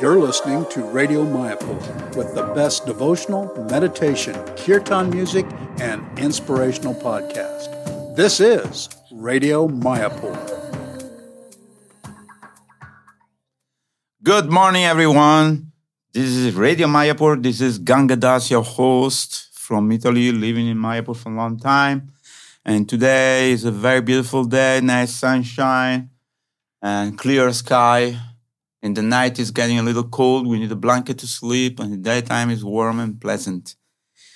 You're listening to Radio Mayapur with the best devotional, meditation, kirtan music, and inspirational podcast. This is Radio Mayapur. Good morning, everyone. This is Radio Mayapur. This is Gangadas, your host from Italy, living in Mayapur for a long time. And today is a very beautiful day, nice sunshine and clear sky. In the night, it's getting a little cold. We need a blanket to sleep, and the daytime is warm and pleasant.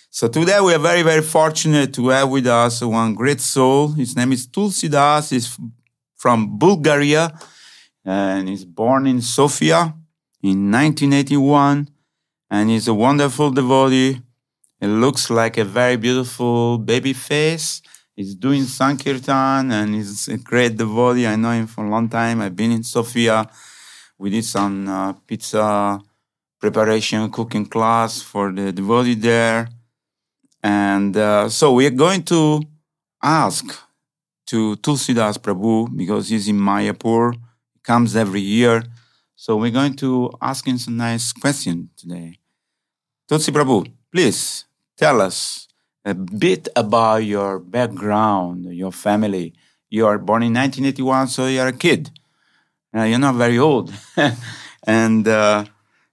So today we are very, very fortunate to have with us one great soul. His name is Tulsidas. He's from Bulgaria, and he's born in Sofia in 1981, and he's a wonderful devotee. It looks like a very beautiful baby face. He's doing Sankirtan, and he's a great devotee. I know him for a long time. I've been in Sofia we did some uh, pizza preparation cooking class for the devotee there. And uh, so we are going to ask to tulsidas prabhu because he's in mayapur comes every year. So we're going to ask him some nice question today. Tulsi prabhu please tell us a bit about your background your family. You are born in 1981 so you're a kid uh, you're not very old. and uh,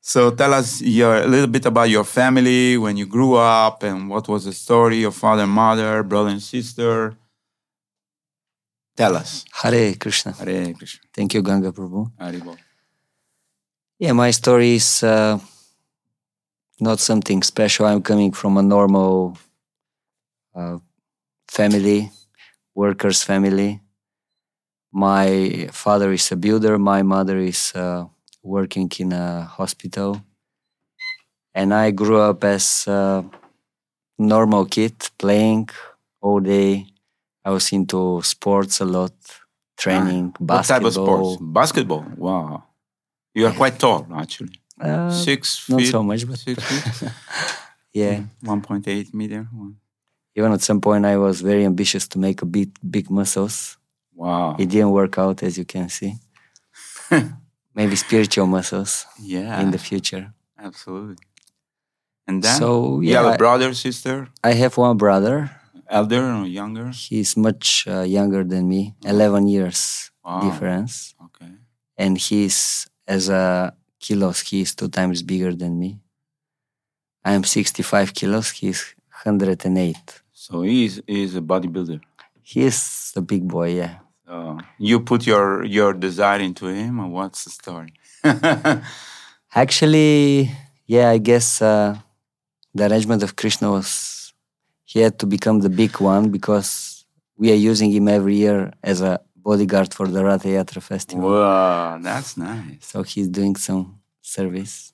so tell us your, a little bit about your family, when you grew up, and what was the story, your father, mother, brother, and sister. Tell us. Hare Krishna. Hare Krishna. Thank you, Ganga Prabhu. Haribol. Yeah, my story is uh, not something special. I'm coming from a normal uh, family, workers' family. My father is a builder. My mother is uh, working in a hospital. And I grew up as a normal kid, playing all day. I was into sports a lot, training, What basketball. type of sports? Basketball. Wow. You are quite tall, actually. Uh, Six not feet. so much, but Six feet. yeah. 1.8 meter. Even at some point, I was very ambitious to make a big, big muscles. Wow. It didn't work out, as you can see. Maybe spiritual muscles Yeah. in the future. Absolutely. And then So you yeah, have a I- brother, sister, I have one brother. elder or younger? He's much uh, younger than me, 11 years Wow. difference. Okay. And he's, as a kilos, he's two times bigger than me. I'm 65 kilos, he's 108. So he's is he is a bodybuilder. He's a big boy, yeah. So you put your your desire into him, or what's the story? Actually, yeah, I guess uh, the arrangement of Krishna was he had to become the big one because we are using him every year as a bodyguard for the Ratha Yatra festival. wow, that's nice. So he's doing some service,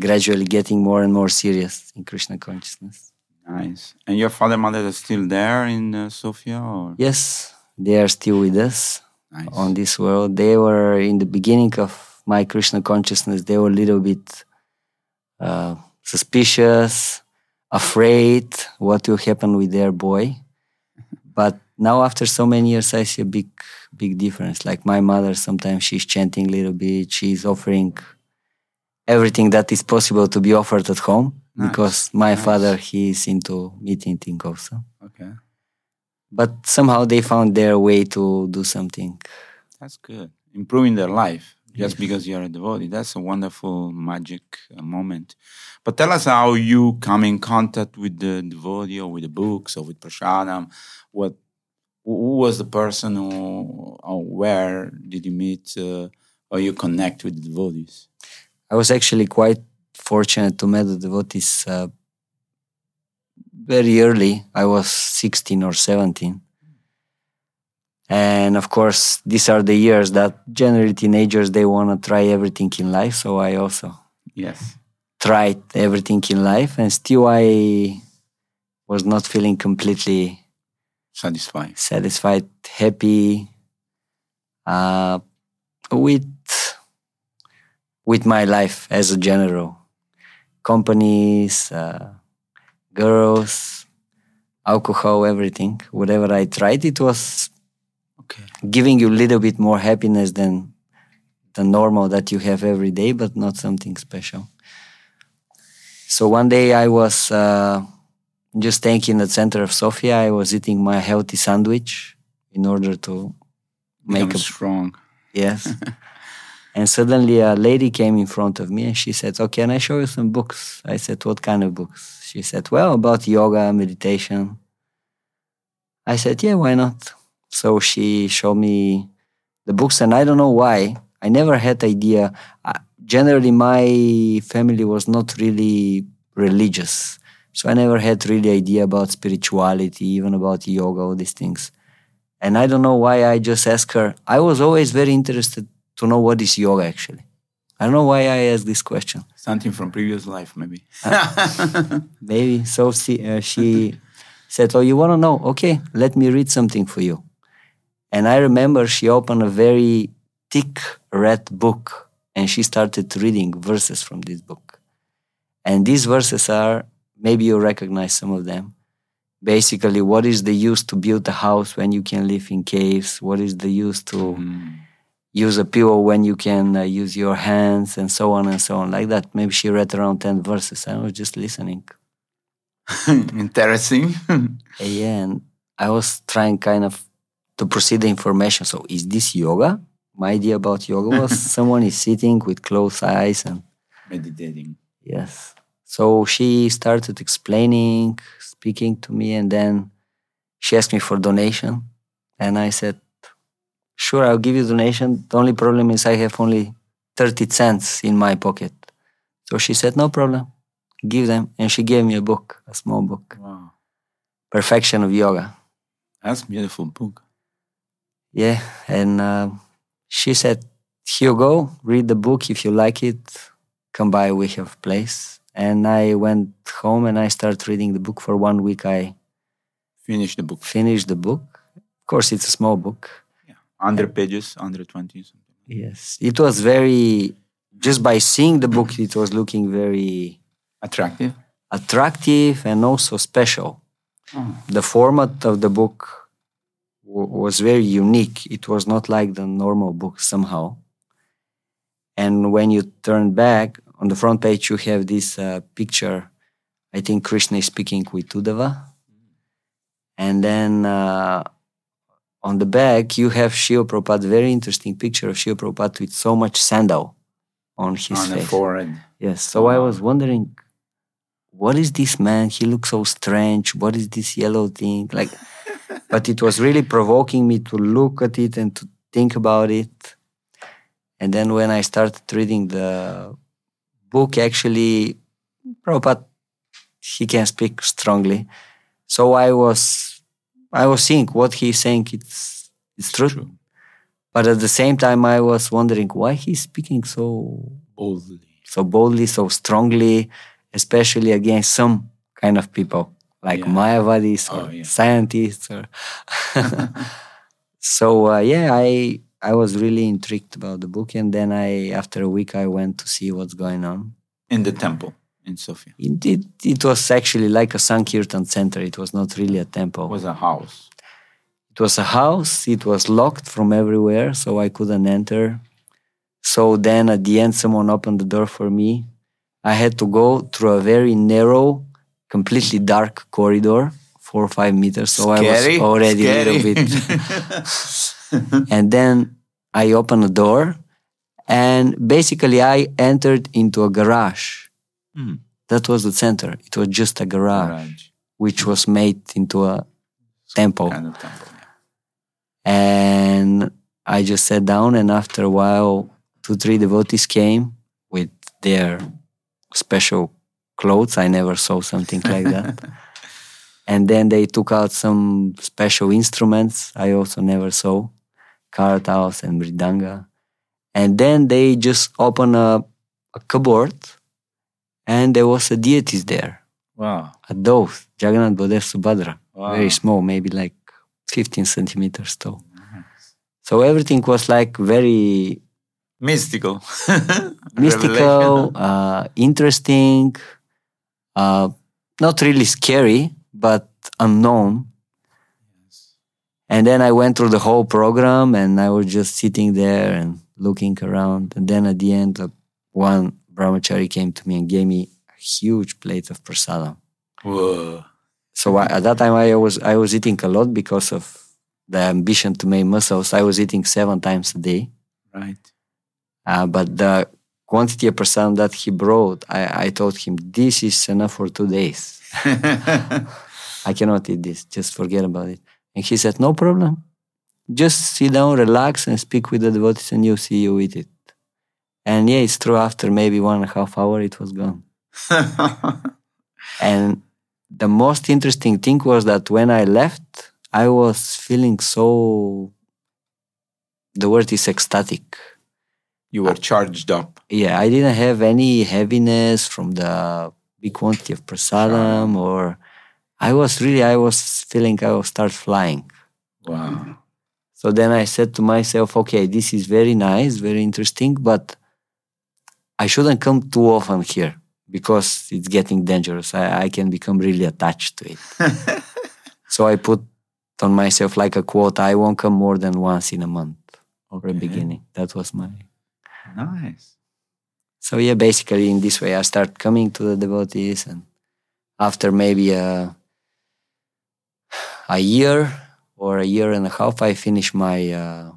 gradually getting more and more serious in Krishna consciousness. Nice. And your father, mother are still there in uh, Sofia, or Yes, they are still with us nice. on this world. They were in the beginning of my Krishna consciousness, they were a little bit uh, suspicious, afraid what will happen with their boy. But now, after so many years, I see a big, big difference. Like my mother, sometimes she's chanting a little bit, she's offering everything that is possible to be offered at home. Nice, Because my nice. father, he is into meeting thing also. Okay, But somehow they found their way to do something that's good. Improving their life just because you're a devotee. That's a wonderful magic uh, moment. But tell us how you come in contact with the devotee, or with the books, or with prasadam. What who was the person, who, or where did you meet, uh, or you connect with the devotees? I was actually quite fortunate to meet the devotees uh, very early. I was 16 or 17. And of course, these are the years that generally teenagers they want to try everything in life. So I also Yes. tried everything in life, and still I was not feeling completely Satisfied. satisfied, happy uh, with with my life as a general. Companies, uh, girls, alcohol, everything. Whatever I tried, it was Okay. giving you a little bit more happiness than the normal that you have every day, but not something special. So one day I was uh, just staying in the center of Sofia. I was eating my healthy sandwich in order to make Become a strong. yes. and suddenly a lady came in front of me and she said, "Oh, can I show you some books?" I said, "What kind of books?" She said, "Well, about yoga, meditation." I said, "Yeah, why not?" So she showed me the books, and I don't know why. I never had idea. Generally, my family was not really religious, so I never had really idea about spirituality, even about yoga, all these things. And I don't know why I just asked her. I was always very interested to know what is yoga actually. I don't know why I asked this question. Something from previous life, maybe. Maybe so. She, uh, she said, "Oh, you want to know? Okay, let me read something for you." And I remember she opened a very thick red book and she started reading verses from this book. And these verses are maybe you recognize some of them. Basically, what is the use to build a house when you can live in caves? What is the use to use a pillow when you can uh, use your hands and so on and so on like that. Maybe she read around 10 verses. I was just listening. Interesting. Yeah and i was trying kind of to proceed the information. So is this yoga? My idea about yoga was someone is sitting with closed eyes and Meditating. yes. So she started explaining speaking to me and then she asked me for donation. And i said sure i'll give you donation. The only problem is i have only 30 cents in my pocket. So she said no problem. Give them. And she gave me a book a small book. Wow. perfection of yoga. That's a beautiful book. yeah and uh, she said here you go read the book. If you like it come by we have place. And i went home and i started reading the book. For one week i finished the book. finished the book. Of course it's a small book 100 pages, 120 something. yes it was very just by seeing the book it was looking very Attractive. attractive and also special Oh. the format of the book w- was very unique. It was not like the normal book somehow. And when you turn back on the front page, you have this uh, picture. I think Krishna is speaking with Uddhava. And then uh, on the back, you have Srila Prabhupada, very interesting picture of Srila Prabhupada with so much sandal on his On the face. forehead. Yes. So I was wondering, what is this man? He looks so strange. What is this yellow thing? Like, but it was really provoking me to look at it and to think about it. And then when I started reading the book, actually, Prabhupada, he can speak strongly. So I was, I was seeing what he's saying. It's, it's true. True. But at the same time, I was wondering why he's speaking so Boldly. so boldly, so strongly, especially against some kind of people like Yeah. Mayavadis or Oh, yeah. scientists. Or so uh, yeah, I I was really intrigued about the book, and then I after a week I went to see what's going on. In the temple in Sofia. It it, it was actually like a Sankirtan center. It was not really a temple. It was a house. It was a house. It was locked from everywhere, so I couldn't enter. So then at the end, someone opened the door for me. I had to go through a very narrow, completely dark corridor, four or five meters. So I was Scary. already a little bit. and then I opened the door, and basically I entered into a garage. Hmm. That was the center. It was just a garage, Garage. which was made into a temple Kind of temple. yeah. and I just sat down. And after a while, two, three devotees came with their special clothes. I never saw something like that. and then they took out some special instruments I also never saw, kartals and mridanga. And then they just opened a, a cupboard, and there was a deities there, Wow. a dove, Jagannath Baladev Subhadra wow. very small, maybe like 15 centimeters tall. So everything was like very Mystical. mystical, uh, interesting, uh, not really scary, but unknown. And then I went through the whole program and I was just sitting there and looking around. And then at the end, uh, one brahmachari came to me and gave me a huge plate of prasadam. Whoa. So I, at that time, I was I was eating a lot because of the ambition to make muscles. I was eating seven times a day. Right. Uh, but the quantity of prasadam that he brought, I, I told him, this is enough for two days. I cannot eat this. Just forget about it. And he said, no problem. Just sit down, relax, and speak with the devotees, and you'll see you eat it. And yeah, it's true. After maybe one and a half hour, it was gone. and the most interesting thing was that when I left, I was feeling so. The word is ecstatic. you were charged up. Yeah, I didn't have any heaviness from the big quantity of prasadam, or I was really, I was feeling I will start flying. Wow. So then I said to myself, okay, this is very nice, very interesting, but I shouldn't come too often here because it's getting dangerous. I, I can become really attached to it. so I put on myself like a quote I won't come more than once in a month for the Okay. beginning. That was my. Nice. So yeah, basically in this way, I start coming to the devotees, and after maybe a a year or a year and a half, I finish my uh,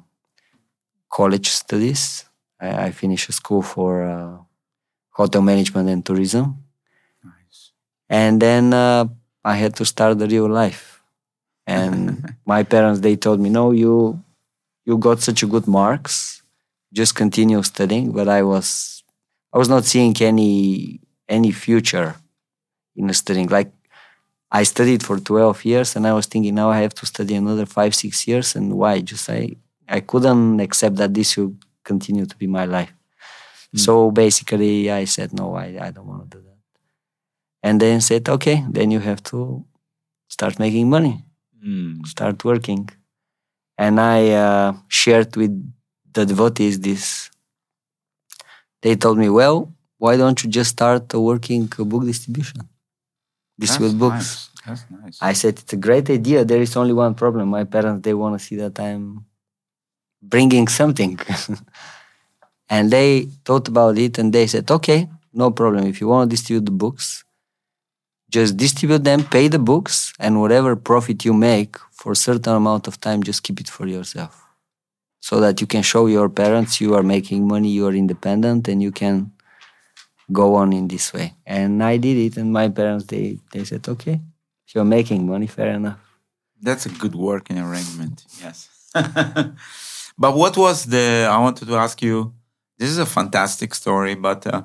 college studies. I, I finish a school for uh, hotel management and tourism, Nice. and then uh, I had to start the real life. And my parents they told me, "No, you you got such a good marks, just continue studying." But I was I was not seeing any any future in studying. Like I studied for twelve years, and I was thinking now I have to study another five six years, and why? Just I I couldn't accept that this will continue to be my life. So basically, I said no, I I don't want to do that. And then said, okay, then you have to start making money Mm. start working. And I uh, shared with the devotees this. They told me, well, why don't you just start working book distribution? Distribute books. nice. That's nice. I said, it's a great idea. There is only one problem. My parents, they want to see that I'm bringing something. and they thought about it and they said, okay, no problem. If you want to distribute the books, just distribute them, pay the books, and whatever profit you make for a certain amount of time, just keep it for yourself. So that you can show your parents you are making money, you are independent, and you can go on in this way. And I did it, and my parents they they said, okay, if you're making money, fair enough. That's a good working arrangement. Yes. but what was the? I wanted to ask you. This is a fantastic story, but uh,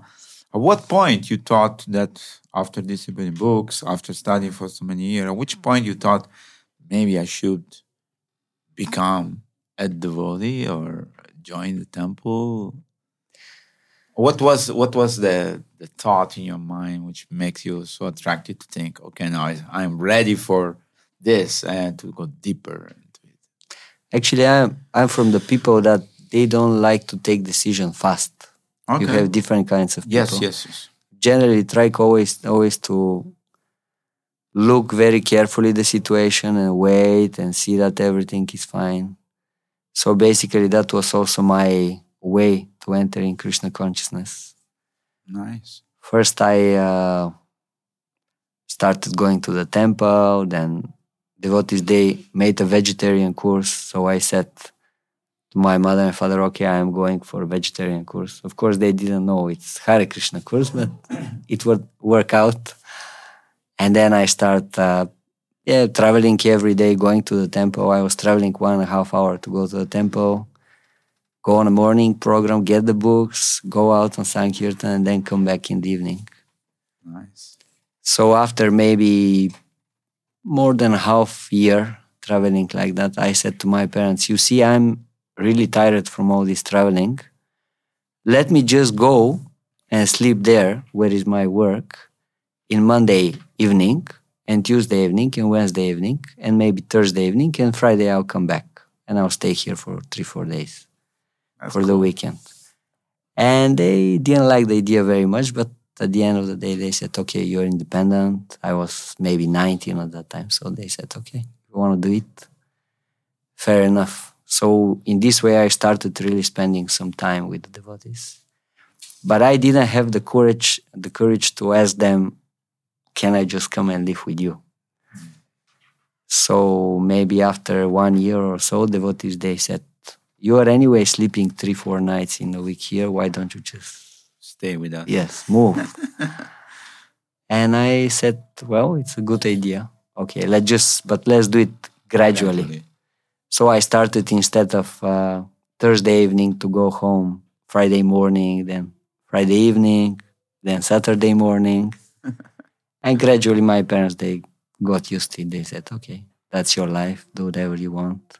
at what point you thought that after distributing books, after studying for so many years, at which point you thought maybe I should become a devotee or join the temple? What was what was the the thought in your mind which makes you so attracted to think, okay, now I- I'm ready for this and to go deeper? Actually, I'm I'm from the people that they don't like to take decision fast. Okay. You have different kinds of people. yes, yes, yes. generally try always always to look very carefully the situation and wait and see that everything is fine. So basically, that was also my way to enter in Krishna consciousness. Nice. First, I uh, started going to the temple. Then devotees they made a vegetarian course. So I said to my mother and father, "Okay, I am going for a vegetarian course." Of course, they didn't know it's Hare Krishna course, but it would work out. And then I start, uh, yeah, traveling every day, going to the temple. I was traveling one and a half hour to go to the temple. Go on a morning program, get the books, go out on Sankirtan, and then come back in the evening. Nice. So after maybe more than half year traveling like that, I said to my parents, "You see, I'm really tired from all this traveling. Let me just go and sleep there, where is my work, in Monday evening and Tuesday evening and Wednesday evening and maybe Thursday evening and Friday I'll come back and I'll stay here for three four days That's for the weekend. And they didn't like the idea very much, but at the end of the day, they said, okay, you're independent. I was maybe 19 at that time. So they said, okay, you want to do it? Fair enough. So in this way, I started really spending some time with the devotees. But I didn't have the courage, the courage to ask them, "Can I just come and live with you?" So maybe after one year or so, devotees they said, "You are anyway sleeping three, four nights in a week here. Why don't you just Stay with us. yes move?" and I said, "Well, it's a good idea. Okay, let's just, but let's do it gradually." Gradually. So I started instead of uh, Thursday evening to go home Friday morning, then Friday evening, then Saturday morning. and gradually my parents, they got used to it. They said, okay, that's your life. Do whatever you want.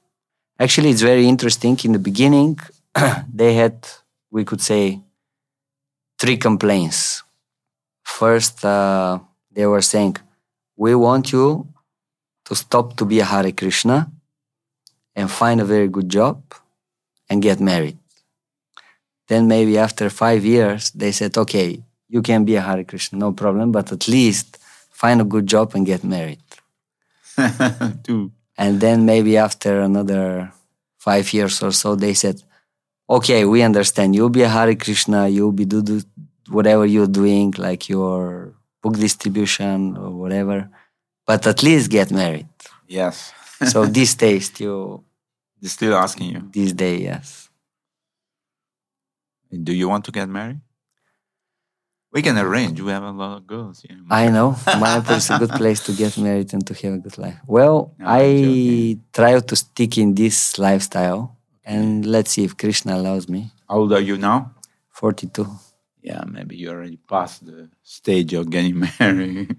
Actually, it's very interesting. In the beginning, they had, we could say, three complaints. First, uh, they were saying, we want you to stop to be a Hare Krishna and find a very good job and get married. Then maybe after five years, they said, okay, you can be a Hare Krishna, no problem, but at least find a good job and get married. Two. And then maybe after another five years or so, they said, okay, we understand. You'll be a Hare Krishna, you'll be do, do whatever you're doing, like your book distribution or whatever, but at least get married. Yes. so this taste you They're still asking you. this day, yes. Do you want to get married? We can arrange. We have a lot of girls here. I know. Mayapur is a good place to get married and to have a good life. Well, No, I joking. try to stick in this lifestyle and let's see if Krishna allows me. How old are you now? 42. Yeah, maybe you already passed the stage of getting married.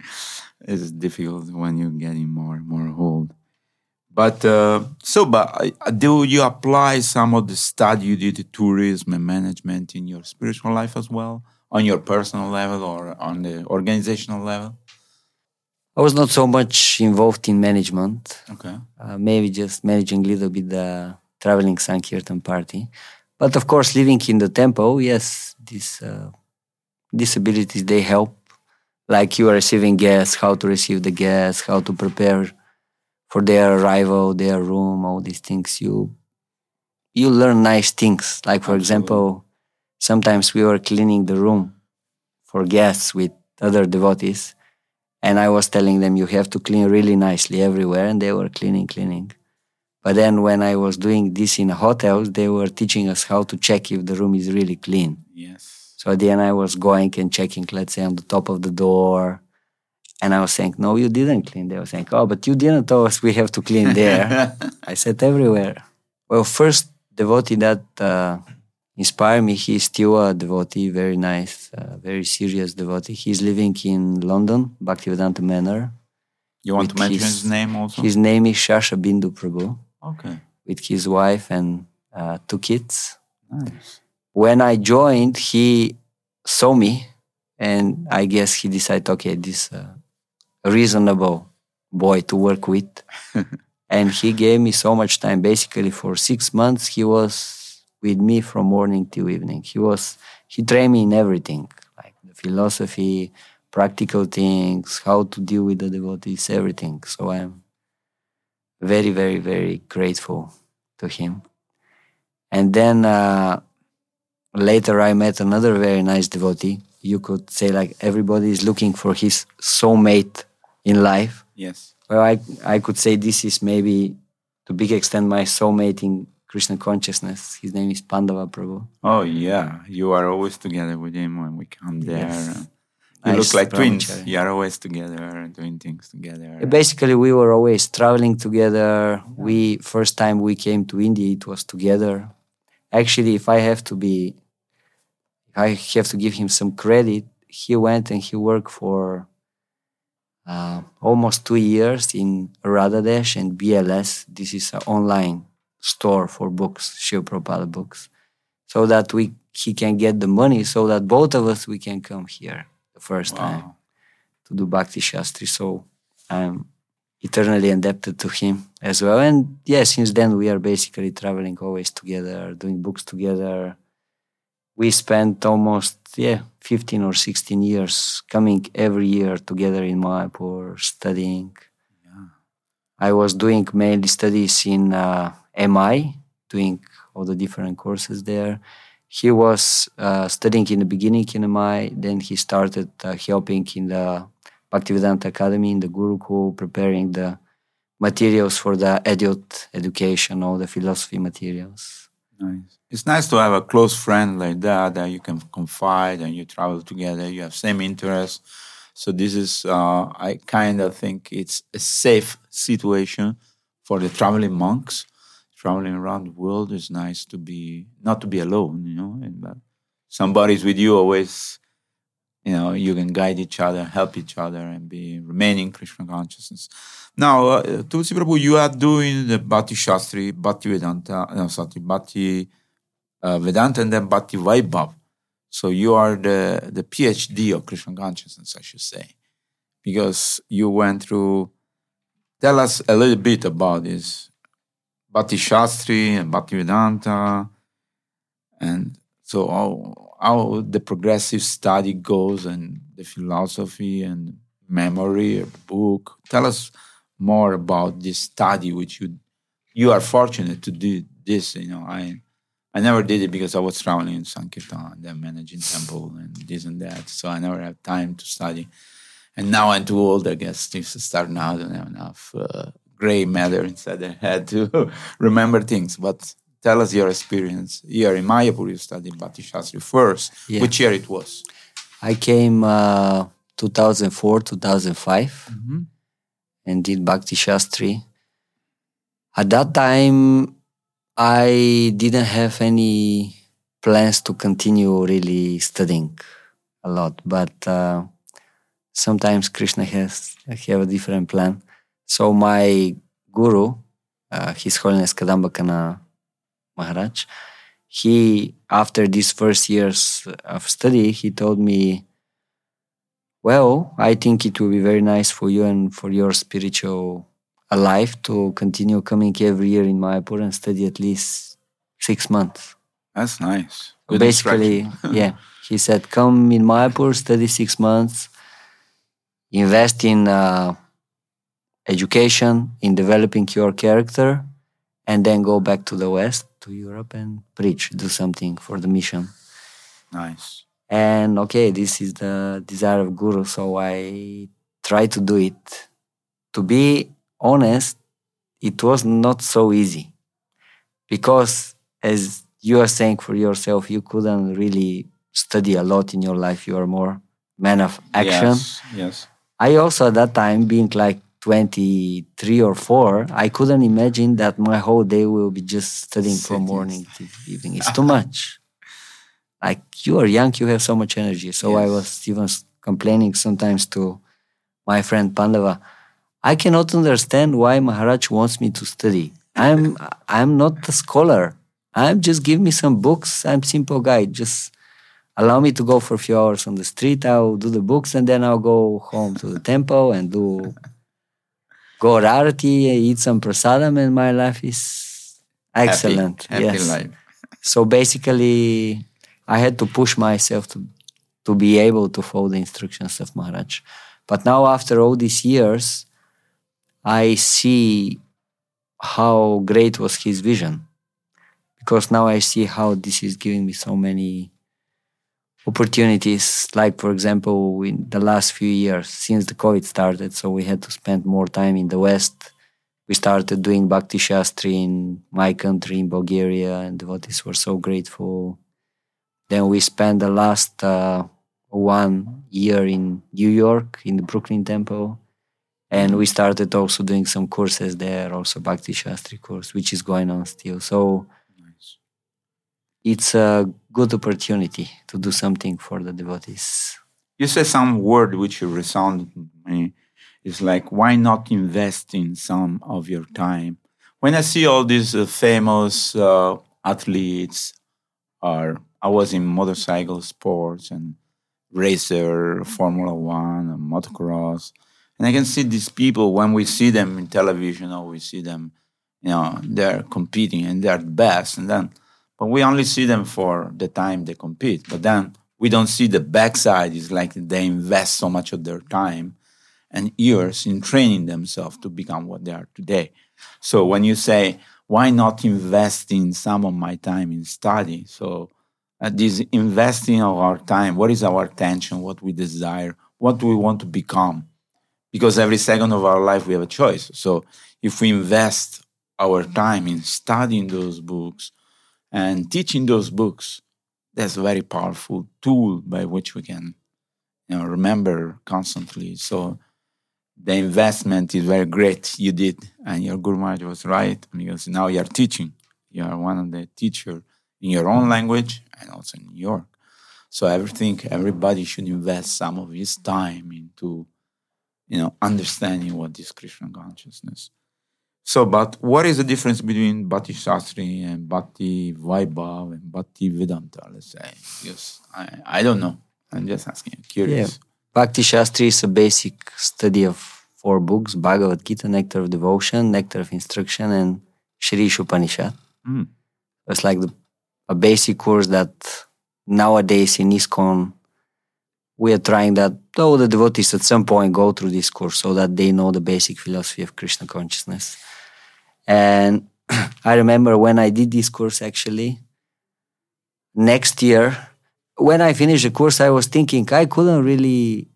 it's difficult when you're getting more and more old. But uh, so, but uh, do you apply some of the study you did in tourism and management in your spiritual life as well, on your personal level or on the organizational level? I was not so much involved in management, Okay. uh, maybe just managing a little bit the traveling Sankirtan party. But of course, living in the temple, yes, these uh, disabilities, they help. Like you are receiving guests, how to receive the guests, how to prepare for their arrival, their room, all these things. You you learn nice things. Like for Absolutely. example, sometimes we were cleaning the room for guests with other devotees, and I was telling them you have to clean really nicely everywhere, and they were cleaning, cleaning. But then when I was doing this in hotels, they were teaching us how to check if the room is really clean. Yes. So at the end, I was going and checking, let's say, on the top of the door. And I was saying, no, you didn't clean. They were saying, oh, but you didn't tell us we have to clean there. I said, everywhere. Well, first devotee that uh, inspired me, he's still a devotee, very nice, uh, very serious devotee. He's living in London, Bhaktivedanta Manor. You want to mention his- his name also? His name is Shasha Bindu Prabhu, okay. with his wife and uh, two kids. Nice. when I joined, he saw me, and I guess he decided, okay, this uh, reasonable boy to work with, and he gave me so much time. Basically, for six months, he was with me from morning till evening. He was he trained me in everything, like the philosophy, practical things, how to deal with the devotees, everything. So I'm very, very, very grateful to him. And then. Uh, later I met another very nice devotee. You could say like everybody is looking for his soulmate in life. Yes. Well, I I could say this is maybe to big extent my soulmate in Krishna consciousness. His name is Pandava Prabhu. Oh yeah, you are always together with him when we come there. Yes. You Nice look like twins. You are always together, doing things together. Basically, we were always traveling together. We first time we came to India, it was together. Actually, if I have to be, I have to give him some credit, he went and he worked for uh, almost two years in Radhadesh and BLS. This is an online store for books, Srila Prabhupada books, so that we he can get the money, so that both of us we can come here the first time to do Bhakti Shastri. So I'm eternally indebted to him as well. And yeah, since then we are basically traveling always together, doing books together. We spent almost yeah 15 or 16 years coming every year together in Mayapur studying. I was doing mainly studies in uh, MI, doing all the different courses there. He was uh, studying in the beginning in MI, then he started uh, helping in the Bhaktivedanta Academy in the Gurukul, preparing the materials for the adult education, all the philosophy materials. Nice. It's nice to have a close friend like that that you can confide and you travel together. You have same interests. So this is, uh, I kind of think it's a safe situation for the traveling monks. Traveling around the world is nice to be not to be alone, you know, and but somebody's with you always. You know, you can guide each other, help each other, and be remaining Krishna consciousness. Now, uh, Tulsi Prabhu, you are doing the Bhakti Shastri, Bhakti Vedanta, no, sorry, Bhakti uh, Vedanta, and then Bhakti Vaibhav. So you are the, the PhD of Krishna consciousness, I should say, because you went through. Tell us a little bit about this Bhakti Shastri and Bhakti Vedanta, and so how, how the progressive study goes, and the philosophy and memory book. Tell us more about this study, which you you are fortunate to do this. You know, I I never did it because I was traveling in Sankirtan and then managing temple and this and that. So I never had time to study. And now I'm too old, I guess, to start now. I don't have enough uh, gray matter inside the head to remember things. But tell us your experience here in Mayapur. You studied Bhakti Shastri first. Yeah. Which year it was? I came uh, 2004, 2005 mm-hmm. and did Bhakti Shastri. At that time, I didn't have any plans to continue really studying a lot, but uh, sometimes Krishna has have a different plan. So my guru, uh, His Holiness Kadamba Kanana Maharaj, he after these first years of study, he told me, "Well, I think it will be very nice for you and for your spiritual life to continue coming every year in Mayapur and study at least six months. That's nice. Basically, yeah. He said, come in Mayapur, study six months, invest in uh, education, in developing your character, and then go back to the West, to Europe, and preach, do something for the mission. Nice. And okay, this is the desire of Guru, so I try to do it. To be honest, it was not so easy because, as you are saying for yourself, you couldn't really study a lot in your life. You are more man of action. Yes. yes. I also at that time, being like 23 or 4, I couldn't imagine that my whole day will be just studying from morning to evening. It's too much. Like you are young, you have so much energy. So yes. I was even complaining sometimes to my friend Pandava I cannot understand why Maharaj wants me to study. I'm I'm not a scholar. I'm just give me some books. I'm simple guy. Just allow me to go for a few hours on the street. I'll do the books and then I'll go home to the temple and do gaura arati, eat some prasadam, and my life is excellent. Happy, happy yes. life. so basically, I had to push myself to to be able to follow the instructions of Maharaj. But now, after all these years, I see how great was his vision. Because now I see how this is giving me so many opportunities. Like, for example, in the last few years, since the COVID started, so we had to spend more time in the West. We started doing Bhakti Shastri in my country, in Bulgaria, and devotees were so grateful. Then we spent the last uh, one year in New York, in the Brooklyn Temple and we started also doing some courses there also bhakti shastri course which is going on still so. It's a good opportunity to do something for the devotees. You said some word which resounded me. Is like why not invest in some of your time? When i see all these uh, famous uh, athletes or i was in motorcycle sports and racer formula one and motocross. And I can see these people when we see them in television or we see them, you know, they're competing and they're the best. And then, but we only see them for the time they compete. But then we don't see the backside. It's like they invest so much of their time and years in training themselves to become what they are today. So when you say, why not invest in some of my time in study? So uh, this investing of our time, what is our attention, what we desire, what do we want to become? Because every second of our life we have a choice. So if we invest our time in studying those books and teaching those books, that's a very powerful tool by which we can you know, remember constantly. So the investment is very great you did, and your Guru Maharaj was right because now you are teaching. You are one of the teacher in your own language and also in New York. So everything, everybody should invest some of his time into, you know, understanding what is Krishna consciousness. So, but what is the difference between Bhakti Shastri and Bhakti Vaibhav and Bhakti Vedanta, let's say? Because I, I don't know. I'm just asking, curious. Yeah. Bhakti Shastri is a basic study of four books Bhagavad Gita, Nectar of Devotion, Nectar of Instruction, and Sri Isopanishad. Mm. It's like the, a basic course that nowadays in ISKCON we are trying that all the devotees at some point go through this course so that they know the basic philosophy of Krishna consciousness. And I remember when I did this course actually, next year, when I finished the course, I was thinking I couldn't really,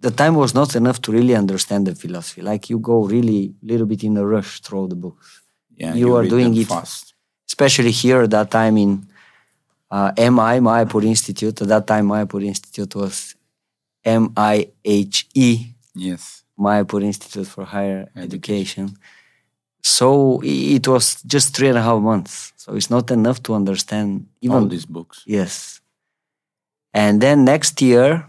the time was not enough to really understand the philosophy. Like you go really a little bit in a rush through the books. Yeah, you, you are doing it fast. Especially here at that time in uh, MI, Mayapur Institute. At that time, Mayapur Institute was M I H E. Yes. Mayapur Institute for Higher Education. Education. So it was just three and a half months. So it's not enough to understand even all these books. Yes. And then next year,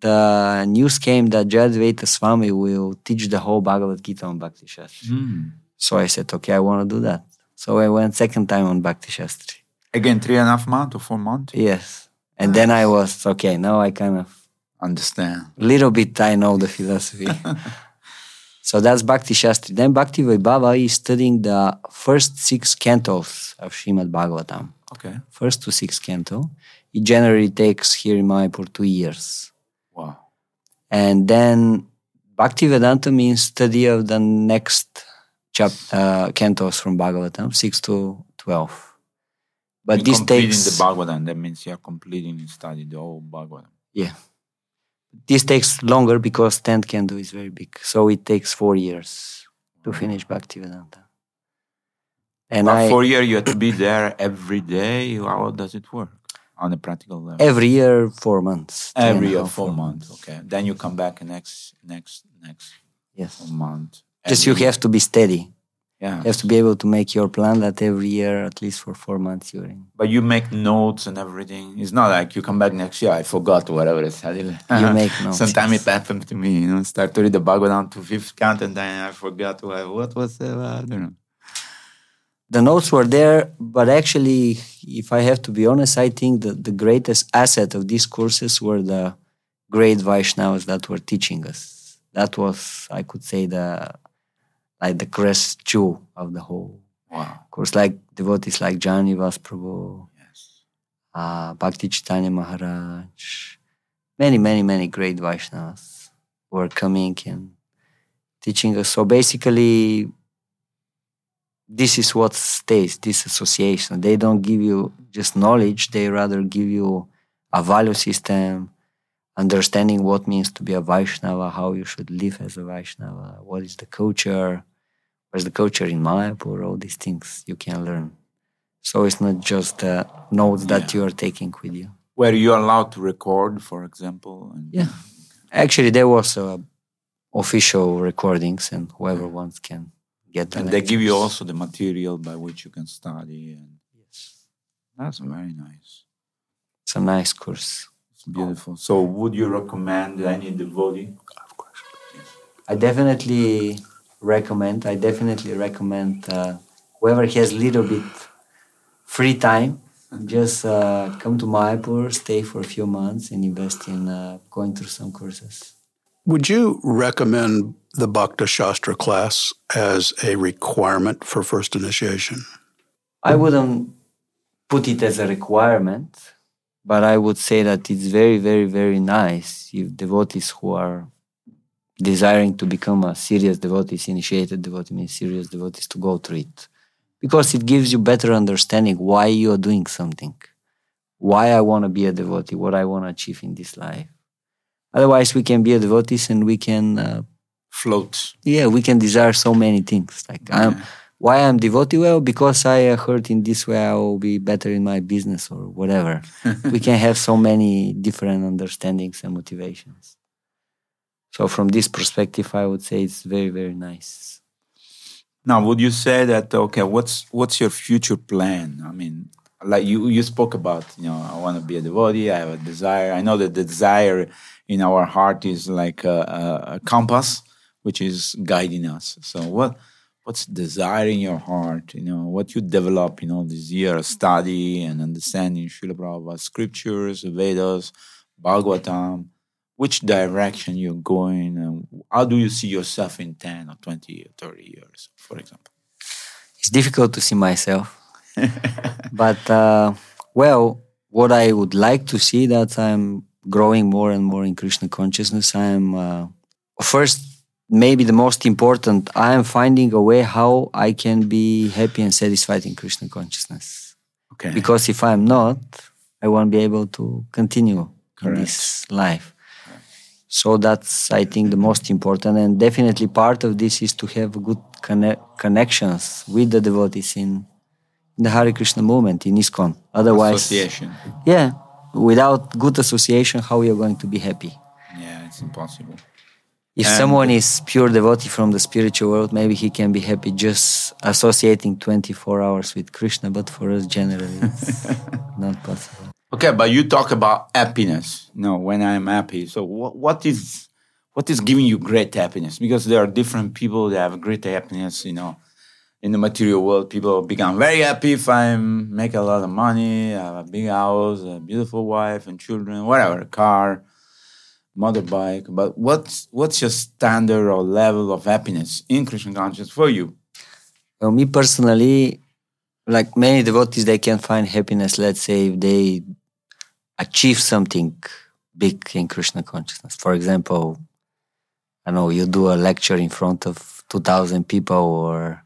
the news came that Jayadvaita Swami will teach the whole Bhagavad Gita on Bhakti Shastri. Mm. So I said, okay, I want to do that. So I went second time on Bhakti Shastri. Again, three and a half months or four months? Yes. And nice. then I was, okay, now I kind of understand. A little bit I know the philosophy. so that's Bhakti Shastri. Then Bhakti Vaibhava is studying the first six cantos of Srimad Bhagavatam. Okay. First to six canto. It generally takes here in Mayapur two years. Wow. And then Bhakti Vedanta means study of the next chapter, uh, cantos from Bhagavatam, 6 to 12. But You're this takes the Bhagavatam. That means you are completing the study the whole Bhagavatam. Yeah. This takes longer because tenth canto is very big. So it takes four years to mm-hmm. finish Bhaktivedanta. And but I, four years you have to be there every day. How does it work on a practical level? Every year, four months. Every year, four, months. months. Okay. Then you come back next, next, next yes. month. Just you have to be steady. Yeah. You have to be able to make your plan that every year, at least for four months, you're in. But you make notes and everything. It's not like you come back next year, I forgot whatever I said. you make notes. Sometimes it happened to me, you know, start to read the Bhagavatam to fifth canto and then I forgot what was it, I don't know. The notes were there, but actually, if I have to be honest, I think that the greatest asset of these courses were the great Vaishnavas that were teaching us. That was, I could say, the like the crest jewel of the whole. Wow. Of course, like devotees like Jani Prabhu, yes. uh, Bhakti Chaitanya Maharaj, many, many, many great Vaishnavas were coming and teaching us. So basically, this is what stays, this association. They don't give you just knowledge, they rather give you a value system, understanding what means to be a Vaishnava, how you should live as a Vaishnava, what is the culture, Where's the culture in Mayapur? All these things you can learn. So it's not just the notes that you are taking with you. Were you are allowed to record, for example? And... Yeah, actually, there was uh, official recordings, and whoever wants can get them. And they give you also the material by which you can study. And yes, that's very nice. It's a nice course. It's beautiful. So, would you recommend any devotee? Of course. Yes. I definitely recommend. I definitely recommend uh, whoever has a little bit free time, just uh, come to Mayapur, stay for a few months, and invest in uh, going through some courses. Would you recommend the Bhakti Shastri class as a requirement for first initiation? I wouldn't put it as a requirement, but I would say that it's very, very, very nice if devotees who are desiring to become a serious devotee, is initiated devotee means serious devotees to go through it. because it gives you better understanding why you are doing something, why I want to be a devotee, what I want to achieve in this life. Otherwise, we can be a devotees and we can, uh, Float. yeah, we can desire so many things. Like I'm, why I'm devotee? Well, because I uh, heard in this way I will be better in my business or whatever. we can have so many different understandings and motivations. So from this perspective, I would say it's very, very nice. Now, would you say that okay? What's what's your future plan? I mean, like you you spoke about, you know, I want to be a devotee. I have a desire. I know that the desire in our heart is like a, a, compass, which is guiding us. So what what's desire in your heart? You know, what you develop in all these years, study and understanding Srila Prabhupada's scriptures, Vedas, Bhagavatam. Which direction you're going, and how do you see yourself in ten or twenty or thirty years, for example? It's difficult to see myself, but uh, well, what I would like to see that I'm growing more and more in Krishna consciousness. I'm uh, first, maybe the most important. I am finding a way how I can be happy and satisfied in Krishna consciousness. Okay. Because if I'm not, I won't be able to continue in this life. So that's, I think, the most important. And definitely part of this is to have good conne- connections with the devotees in, in the Hare Krishna movement, in ISKCON. Otherwise, association. yeah, without good association, how are you're going to be happy? Yeah, it's impossible. If And- someone is pure devotee from the spiritual world, maybe he can be happy just associating 24 hours with Krishna. But for us, generally, it's not possible. Okay, but you talk about happiness. No, when I'm happy. So what what is what is giving you great happiness? Because there are different people that have great happiness. You know, in the material world, people become very happy if I make a lot of money, have a big house, a beautiful wife and children, whatever, a car, motorbike. But what's what's your standard or level of happiness in Krishna consciousness for you? Well, me personally, like many devotees, they can find happiness, let's say, if they achieve something big in Krishna consciousness. For example, I know you do a lecture in front of 2,000 people or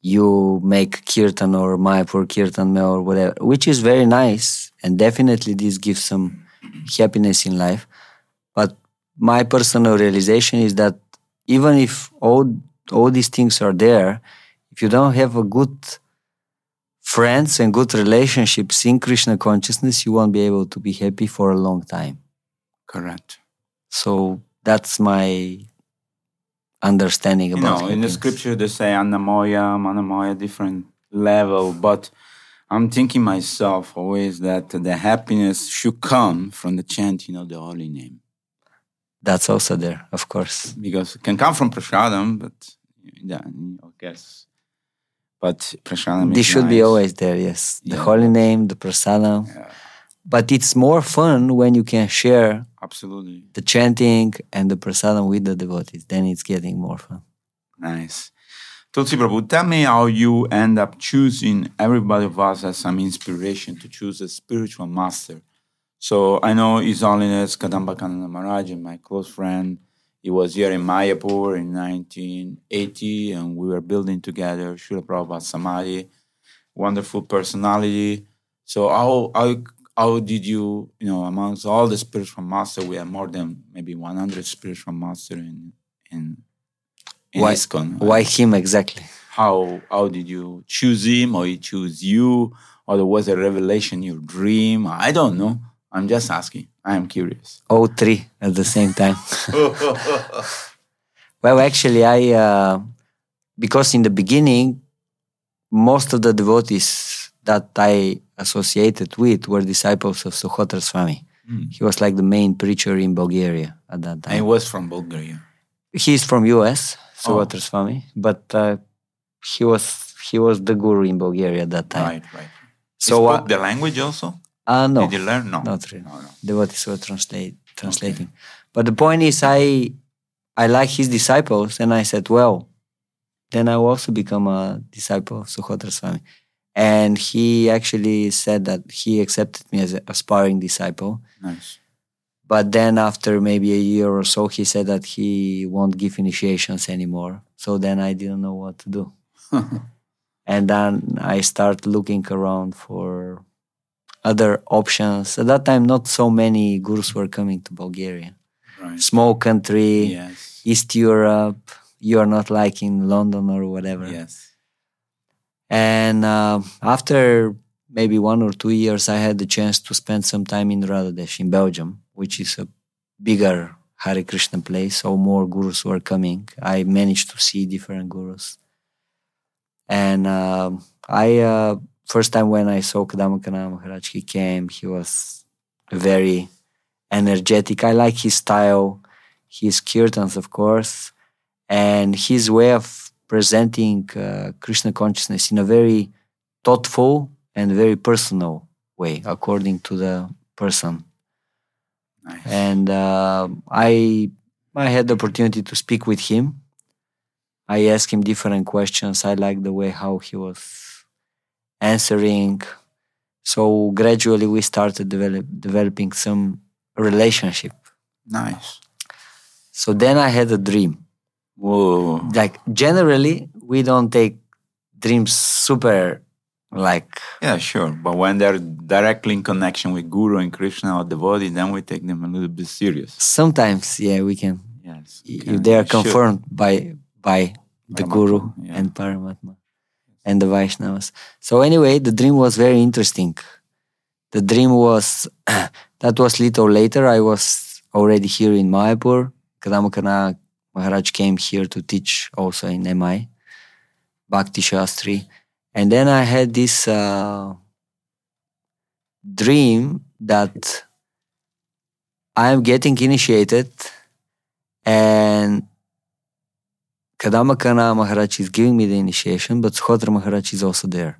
you make kirtan or Mayapur kirtan or whatever, which is very nice. And definitely this gives some happiness in life. But my personal realization is that even if all, all these things are there, if you don't have a good friends and good relationships in Krishna consciousness, you won't be able to be happy for a long time. Correct. So that's my understanding about. you know, in the scripture they say annamaya, manomaya, different level. But I'm thinking myself always that the happiness should come from the chanting of the holy name. That's also there, of course. Because it can come from prasadam, but yeah, I guess. But This is should be always there, yes. The Yeah. holy name, the prasadam. Yeah, But it's more fun when you can share absolutely. the chanting and the prasadam with the devotees. Then it's getting more fun. Nice. Tulsi Prabhu, tell me how you end up choosing everybody of us as some inspiration to choose a spiritual master. So I know His Holiness Kadamba Kanana Maharaj, my close friend. He was here in Mayapur in 1980, and we were building together Srila Prabhupada Samadhi. Wonderful personality. So how, how how did you, you know, amongst all the spiritual masters, we have more than maybe 100 spiritual masters in in, in Why- ISKCON. Why him exactly? How how did you choose him, or he choose you, or there was a revelation, your dream? I don't know. I'm just asking. I am curious. All three at the same time. Well, actually, I uh, because in the beginning, most of the devotees that I associated with were disciples of Suhotra Swami. Mm. He was like the main preacher in Bulgaria at that I time. was from Bulgaria. He's from US, Oh. Suhotra Swami, but uh, he was he was the guru in Bulgaria at that time. Right, right. So he uh, the language also. Uh, no, Did you learn? No, not really. No, no. devotees were translate translating. But the point is, I I like his disciples, and I said, well, then I will also become a disciple of Suhotra Swami. And he actually said that he accepted me as an aspiring disciple. Nice. But then after maybe a year or so, he said that he won't give initiations anymore. So then I didn't know what to do. and then I start looking around for other options. At that time, not so many gurus were coming to Bulgaria. Right. Small country, Yes. East Europe. You are not like in London or whatever. Yes. And uh, after maybe one or two years, I had the chance to spend some time in Radhadesh in Belgium, which is a bigger Hare Krishna place. So more gurus were coming. I managed to see different gurus. And uh, I, uh, first time when I saw Kadamba Kanana Maharaj, he came, he was very energetic. I like his style, his kirtans, of course, and his way of presenting uh, Krishna consciousness in a very thoughtful and very personal way, according to the person. Nice. And uh, I I had the opportunity to speak with him. I asked him different questions. I liked the way how he was answering. So gradually we started develop, developing some relationship. nice. So then I had a dream. Whoa. Like generally we don't take dreams super like Yeah, sure. But when they're directly in connection with Guru and Krishna or devotee, then we take them a little bit serious. sometimes yeah we can Yes. okay, if they are confirmed by by the Paramatma, guru yeah. and paramatma and the vaishnavas. So anyway the dream was very interesting. The dream was that was little later i was already here in mayapur. Kadamba Kanana maharaj came here to teach also in mi bhakti shastri. And then i had this uh, dream that i am getting initiated and Kadamba Kanana Maharaj is giving me the initiation, but Suhotra Maharaj is also there.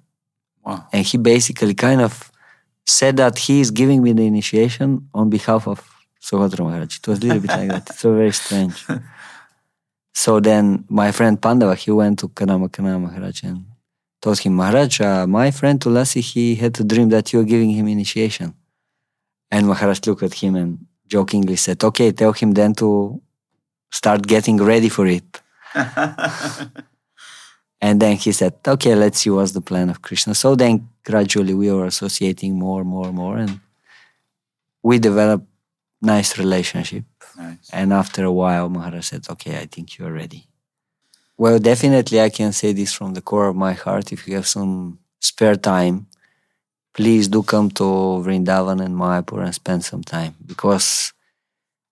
Wow. And he basically kind of said that he is giving me the initiation on behalf of Suhotra Maharaj. It was a little bit like that. It's so very strange. So then my friend Pandava, he went to Kadamba Kanana Maharaj and told him, Maharaj, uh, my friend Tulasi, he had a dream that you're giving him initiation. And Maharaj looked at him and jokingly said, okay, tell him then to start getting ready for it. And then he said, okay, let's see what's the plan of Krishna. So then gradually we were associating more, and more, and more, and we developed nice relationship. nice. And after a while, Maharaj said, okay, I think you are ready. Well, definitely I can say this from the core of my heart. If you have some spare time, please do come to Vrindavan and Mayapur and spend some time because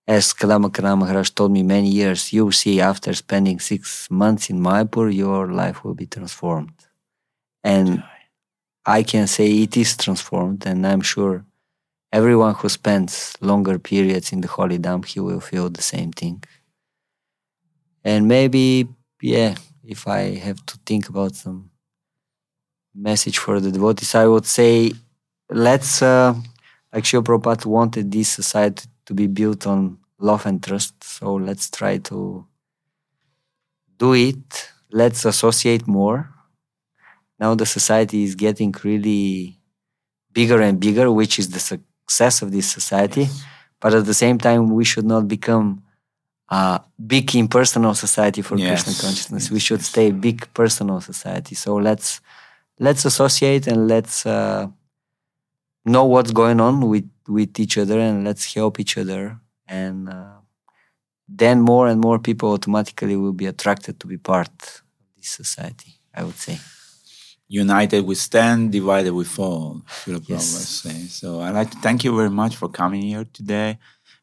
as Kadamba Kanana Maharaj told me many years, you'll see after spending six months in Mayapur, your life will be transformed. And I can say it is transformed, and I'm sure everyone who spends longer periods in the Holy Dham, he will feel the same thing. And maybe, yeah, if I have to think about some message for the devotees, I would say let's, uh, Srila Prabhupada wanted this society to be built on love and trust. So let's try to do it. Let's associate more. Now the society is getting really bigger and bigger, which is the success of this society. But at the same time, we should not become a big impersonal society for Yes. Krishna consciousness. we should yes. stay big personal society. So let's let's associate and let's uh, know what's going on with with each other and let's help each other and uh, then more and more people automatically will be attracted to be part of this society i would say United we stand, divided we fall. Yes. So I'd like to thank you very much for coming here today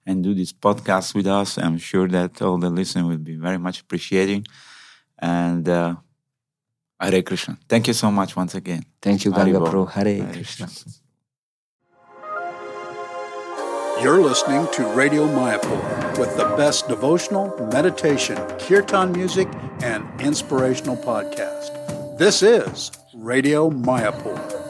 and do this podcast with us. I'm sure that all the listeners will be very much appreciating. And uh, Hare Krishna. Thank you so much once again. thank you Bol. pro hare Hare krishna Krishna. You're listening to Radio Mayapur with the best devotional, meditation, kirtan music, and inspirational podcast. This is Radio Mayapur.